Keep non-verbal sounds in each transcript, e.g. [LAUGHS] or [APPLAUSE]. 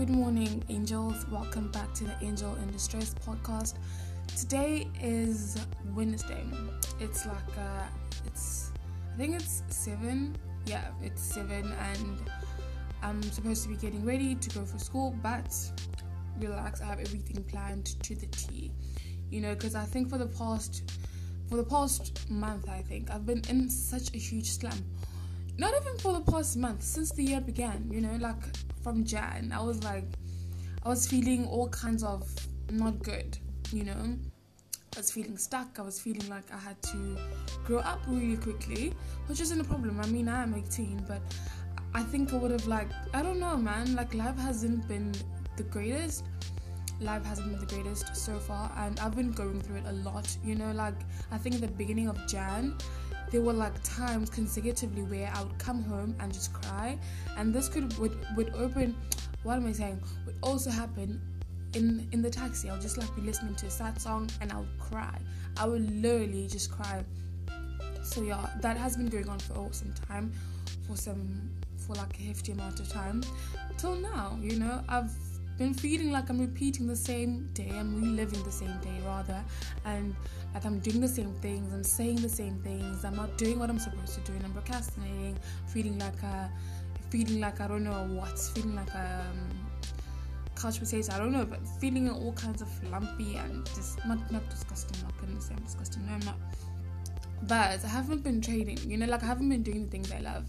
Good morning, angels. Welcome back to the Angel in Distress podcast. Today is Wednesday. It's like uh, it's I think it's seven. Yeah, it's seven, and I'm supposed to be getting ready to go for school. But relax, I have everything planned to the T. You know, because I think for the past for the past month, I think I've been in such a huge slump. Not even for the past month, since the year began. You know, like from Jan, I was like, I was feeling all kinds of not good. You know, I was feeling stuck. I was feeling like I had to grow up really quickly, which isn't a problem. I mean, I am 18, but I think I would have like I don't know, man. Like life hasn't been the greatest. Life hasn't been the greatest so far, and I've been going through it a lot. You know, like I think at the beginning of Jan, there were like times consecutively where I would come home and just cry, and this could would would open. What am I saying? Would also happen in in the taxi. I'll just like be listening to a sad song and I'll cry. I would literally just cry. So yeah, that has been going on for some time, for some for like a hefty amount of time, till now. You know, I've been feeling like I'm repeating the same day. I'm reliving the same day rather, and like I'm doing the same things. I'm saying the same things. I'm not doing what I'm supposed to do, and I'm procrastinating. Feeling like a, feeling like I don't know what. Feeling like a. Um, couch potato. I don't know, but feeling all kinds of lumpy and just not not disgusting. Not gonna say I'm disgusting. No, I'm not. But I haven't been trading. You know, like I haven't been doing the things I love,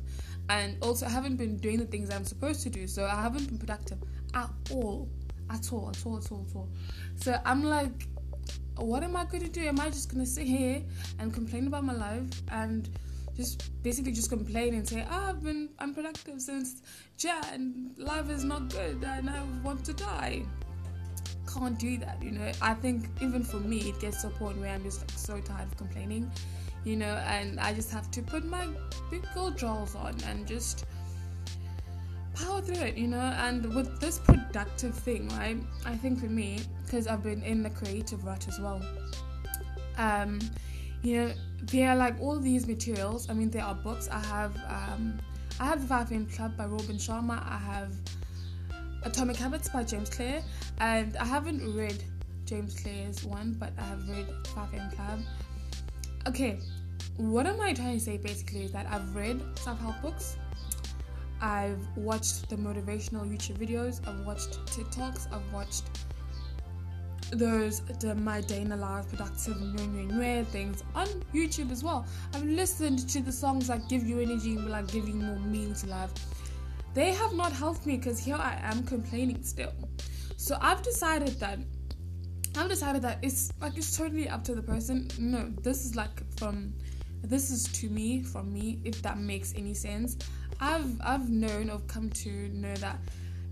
and also I haven't been doing the things I'm supposed to do. So I haven't been productive at all, at all, at all, at all, at all. So I'm like, what am I gonna do? Am I just gonna sit here and complain about my life and just basically just complain and say, oh, I've been unproductive since Jan, life is not good and I want to die. Can't do that, you know. I think even for me, it gets to a point where I'm just like so tired of complaining, you know, and I just have to put my big girl drawers on and just power through it, you know. And with this productive thing, right, I think for me, because I've been in the creative rut as well, um, you know, there are like all these materials. I mean, there are books. I have um, I have the Five AM Club by Robin Sharma. I have Atomic Habits by James Clear, and I haven't read James Clear's one, but I have read Five AM Club. Okay, what am I trying to say basically is that I've read self-help books. I've watched the motivational YouTube videos. I've watched TikToks. I've watched those the my day in a life productive new things on YouTube as well. I've listened to the songs that give you energy and like give you more meaning to life. They have not helped me because here I am complaining still. So I've decided that I've decided that it's like it's totally up to the person. No, this is like from this is to me from me if that makes any sense. I've I've known or come to know that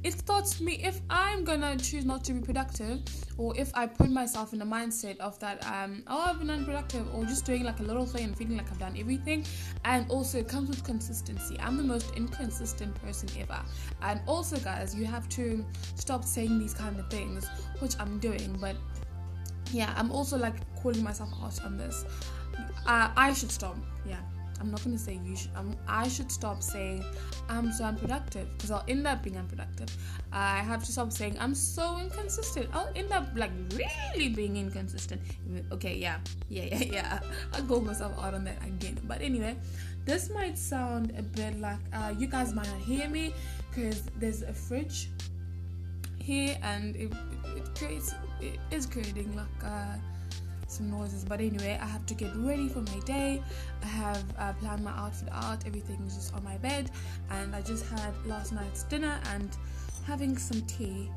it starts me if I'm gonna choose not to be productive, or if I put myself in the mindset of that, um, oh, I've been unproductive, or just doing like a little thing and feeling like I've done everything, and also it comes with consistency. I'm the most inconsistent person ever, and also, guys, you have to stop saying these kind of things, which I'm doing, but yeah, I'm also like calling myself out on this. I should stop. Yeah. I'm not going to say you should. I'm, I should stop saying I'm so unproductive because I'll end up being unproductive. I have to stop saying I'm so inconsistent. I'll end up like really being inconsistent. Okay, yeah, yeah, yeah, yeah. [LAUGHS] I'll go myself out on that again. But anyway, this might sound a bit like uh, you guys might not hear me because there's a fridge here and it, it creates it is creating like. Uh, some noises. But anyway, I have to get ready for my day. I have uh, planned my outfit out. Everything is just on my bed, and I just had last night's dinner and having some tea.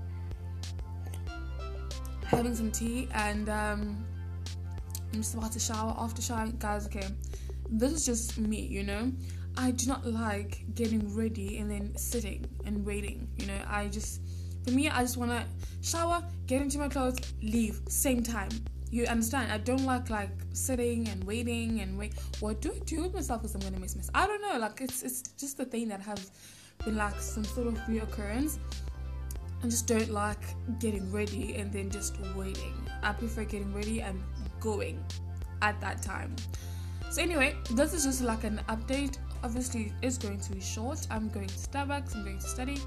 Having some tea, and um, I'm just about to shower. After showering, guys, okay, this is just me, you know. I do not like getting ready and then sitting and waiting. You know, I just for me, I just want to shower, get into my clothes, leave, same time you understand? I don't like like sitting and waiting and wait. What do i do with myself because i'm gonna miss miss? I don't know. Like it's it's just the thing that has been like some sort of reoccurrence. I just don't like getting ready and then just waiting. I prefer getting ready and going at that time. So anyway this is just like an update. Obviously it's going to be short. I'm going to Starbucks. I'm going to study.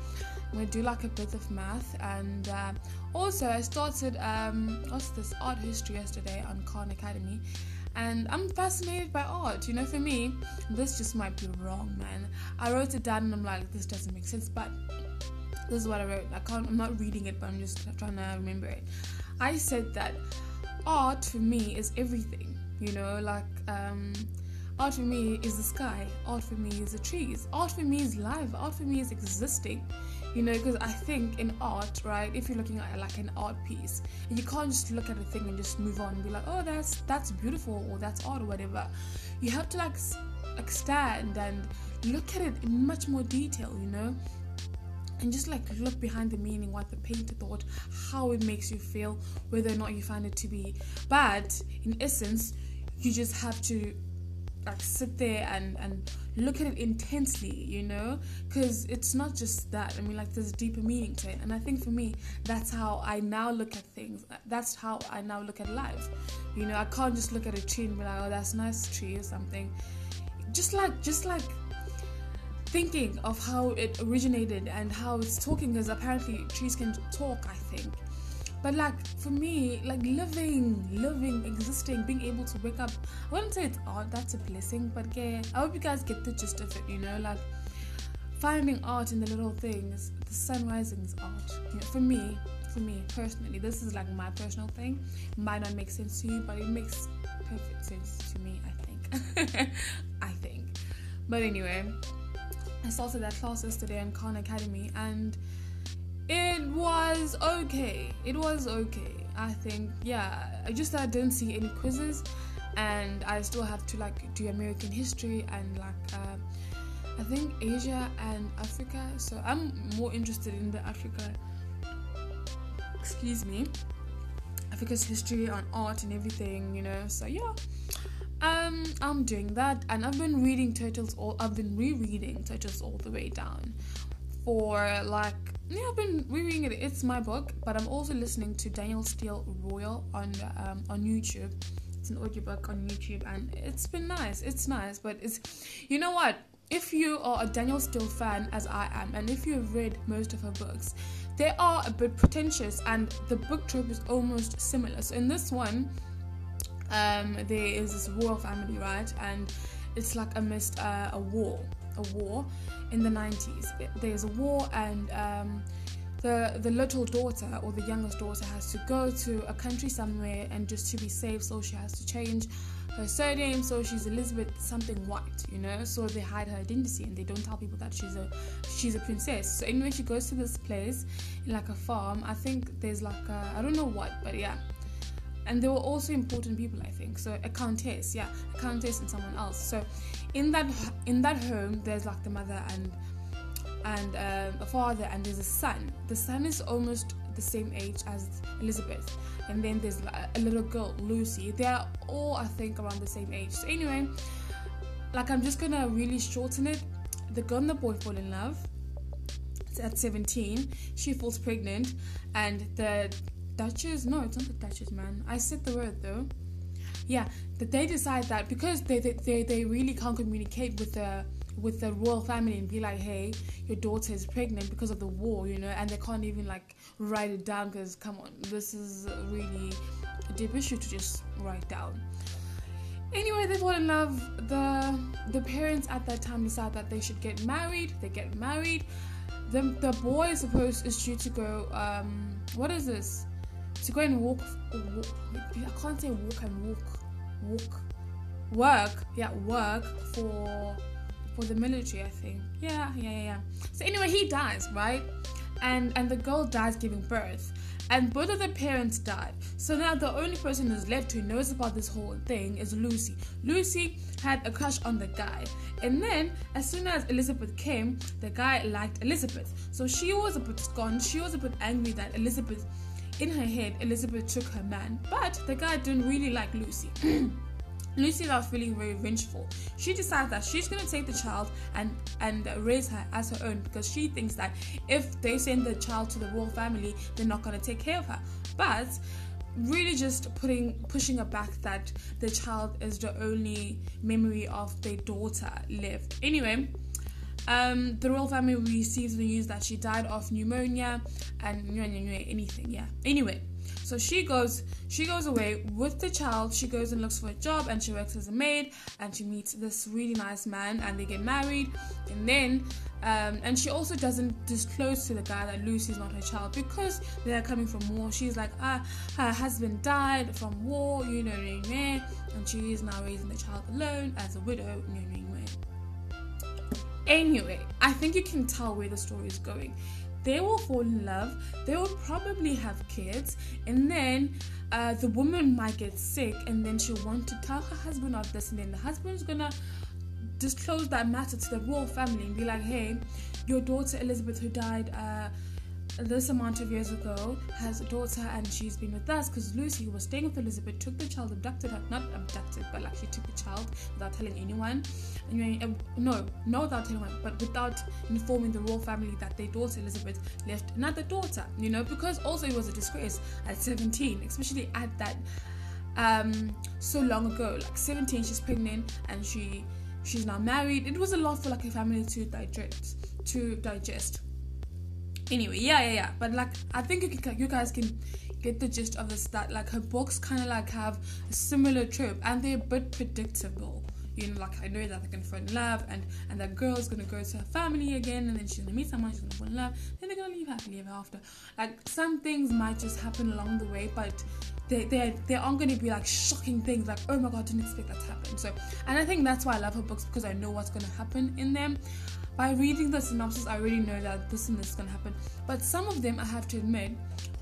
I'm to do like a bit of math, and uh, also I started um, what's this art history yesterday on Khan Academy, and I'm fascinated by art. You know, for me, this just might be wrong, man. I wrote it down and I'm like, this doesn't make sense, but this is what I wrote. I can't. I'm not reading it, but I'm just trying to remember it. I said that art for me is everything. You know, like um, art for me is the sky. Art for me is the trees. Art for me is life. Art for me is existing you know because i think in art right if you're looking at like an art piece you can't just look at a thing and just move on and be like oh that's that's beautiful or that's art or whatever you have to like like stand and look at it in much more detail you know and just like look behind the meaning what the painter thought how it makes you feel whether or not you find it to be bad in essence you just have to like sit there and and look at it intensely you know? Because it's not just that i mean like there's a deeper meaning to it. And i think for me that's how i now look at things. That's how i now look at life. You know i can't just look at a tree and be like oh that's a nice tree or something. Just like just like thinking of how it originated and how it's talking because apparently trees can talk i think but like for me, like living, living, existing, being able to wake up, I wouldn't say it's art, that's a blessing, but yeah, I hope you guys get the gist of it, you know, like finding art in the little things. The sun rising is art. You know, for me, for me personally, this is like my personal thing. Might not make sense to you, but it makes perfect sense to me, I think. [LAUGHS] I think. But anyway, I started that class yesterday in Khan Academy and it was okay. It was okay. I think, yeah. I just I didn't see any quizzes, and I still have to like do American history and like uh, I think Asia and Africa. So I'm more interested in the Africa. Excuse me. Africa's history on art and everything, you know. So yeah. Um, I'm doing that, and I've been reading Turtles all. I've been rereading Turtles all the way down for like yeah, I've been rereading it. It's my book, but I'm also listening to Danielle Steel Royal on um, on YouTube. It's an audiobook on YouTube, and it's been nice. It's nice, but it's you know what? If you are a Danielle Steel fan, as I am, and if you have read most of her books, they are a bit pretentious, and the book trope is almost similar. So in this one, um, there is this royal family, right, and it's like amidst uh, a war a war in the 90s. There's a war, and um, the the little daughter or the youngest daughter has to go to a country somewhere and just to be safe, so she has to change her surname, so she's Elizabeth something white, you know. So they hide her identity and they don't tell people that she's a she's a princess. So anyway, she goes to this place in like a farm. I think there's like I don't know what, but yeah and they were also important people i think. So a countess yeah a countess and someone else. So in that in that home there's like the mother and and um, a father and there's a son. The son is almost the same age as elizabeth. And then there's a little girl lucy. They're all i think around the same age. So anyway like i'm just gonna really shorten it. The girl and the boy fall in love. At 17 she falls pregnant. And the Duchess? No, it's not the Duchess, man. I said the word though. Yeah, that they decide that because they, they they, they really can't communicate with the with the royal family and be like, hey, your daughter is pregnant because of the war, you know, and they can't even like write it down because come on, this is really a deep issue to just write down. Anyway, they fall in love. The the parents at that time decide that they should get married. They get married. The the boy is supposed is due to go. Um, what is this? To go and walk, walk I can't say walk and walk, walk, work, yeah, work for for the military, I think. Yeah, yeah, yeah. So anyway, he dies, right? And and the girl dies giving birth. And both of the parents died. So now the only person who's left who knows about this whole thing is Lucy. Lucy had a crush on the guy. And then as soon as Elizabeth came, the guy liked Elizabeth. So she was a bit scorned, she was a bit angry that Elizabeth in her head, Elizabeth took her man, but the guy didn't really like Lucy. [CLEARS THROAT] Lucy now feeling very vengeful. She decides that she's gonna take the child and and raise her as her own because she thinks that if they send the child to the royal family, they're not gonna take care of her. But really just putting pushing a back that the child is the only memory of their daughter left. Anyway, um, the royal family receives the news that she died of pneumonia and anything. Yeah. Anyway, so she goes she goes away with the child. She goes and looks for a job and she works as a maid and she meets this really nice man and they get married and then um, and she also doesn't disclose to the guy that Lucy's not her child because they're coming from war. She's like, ah, her husband died from war, you know, and she is now raising the child alone as a widow, you know. Anyway, I think you can tell where the story is going. They will fall in love, they will probably have kids, and then uh, the woman might get sick, and then she'll want to tell her husband of this, and then the husband's gonna disclose that matter to the royal family and be like, hey, your daughter Elizabeth, who died uh, this amount of years ago has a daughter and she's been with us because Lucy, who was staying with Elizabeth, took the child, abducted her, not abducted, but like she took the child without telling anyone. Uh, no, not without telling anyone, but without informing the royal family that their daughter Elizabeth left another daughter, you know, because also it was a disgrace at 17, especially at that um so long ago, like 17, she's pregnant and she she's now married. It was a lot for like a family to digest to digest anyway yeah yeah yeah. But like i think you, guys can get the gist of this that like her books kind of like have a similar trope and they're a bit predictable. You know like i know that they're gonna fall in love and and that girl's gonna go to her family again and then she's gonna meet someone she's gonna fall in love then they're gonna leave happily ever after. Like some things might just happen along the way but they, they, they aren't to be like shocking things like oh my god didn't expect that to happen. So and i think that's why i love her books because i know what's to happen in them by reading the synopsis, I already know that this and this is gonna happen. But some of them, I have to admit,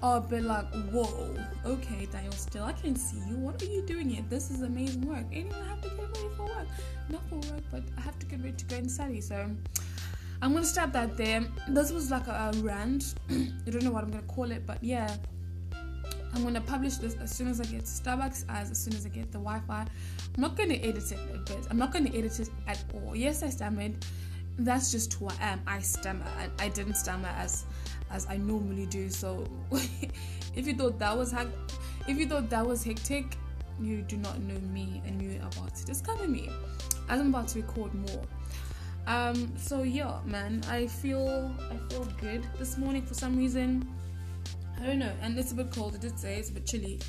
are a bit like, whoa, okay, Danielle Steel, I can see you. What are you doing here? This is amazing work. Anyway, I have to get ready for work. Not for work, but I have to get ready to go and study. So I'm gonna stop that there. This was like a, a rant. [CLEARS THROAT] I don't know what I'm gonna call it, but yeah. I'm gonna publish this as soon as I get to Starbucks, as, as soon as I get the Wi-Fi. I'm not gonna edit it a bit. I'm not gonna edit it at all. Yes, I stammered that's just who I am. I stammer. I, I didn't stammer as as I normally do. So [LAUGHS] if you thought that was ha- if you thought that was hectic, you do not know me and you're about to discover me as I'm about to record more. Um, so yeah, man, I feel I feel good this morning for some reason. I don't know, and it's a bit cold. I did say it's a bit chilly,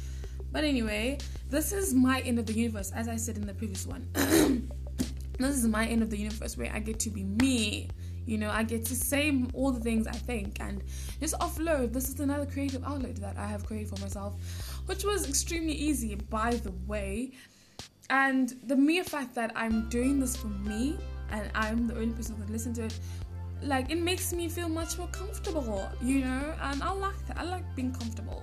but anyway, this is my end of the universe, as I said in the previous one. [CLEARS THROAT] this is my end of the universe where I get to be me. You know, I get to say all the things I think and just offload. This is another creative outlet that I have created for myself, which was extremely easy, by the way. And the mere fact that I'm doing this for me and I'm the only person that listen to it, like it makes me feel much more comfortable, you know. And I like that. I like being comfortable.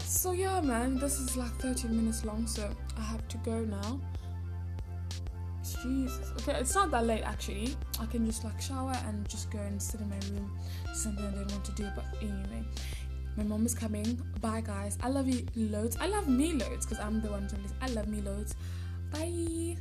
So yeah, man, this is like 13 minutes long, so I have to go now. Jesus. Okay, it's not that late actually. I can just like shower and just go and sit in my room. Something I don't want to do. But anyway, my mom is coming. Bye, guys. I love you loads. I love me loads because I'm the one to listen. I love me loads. Bye.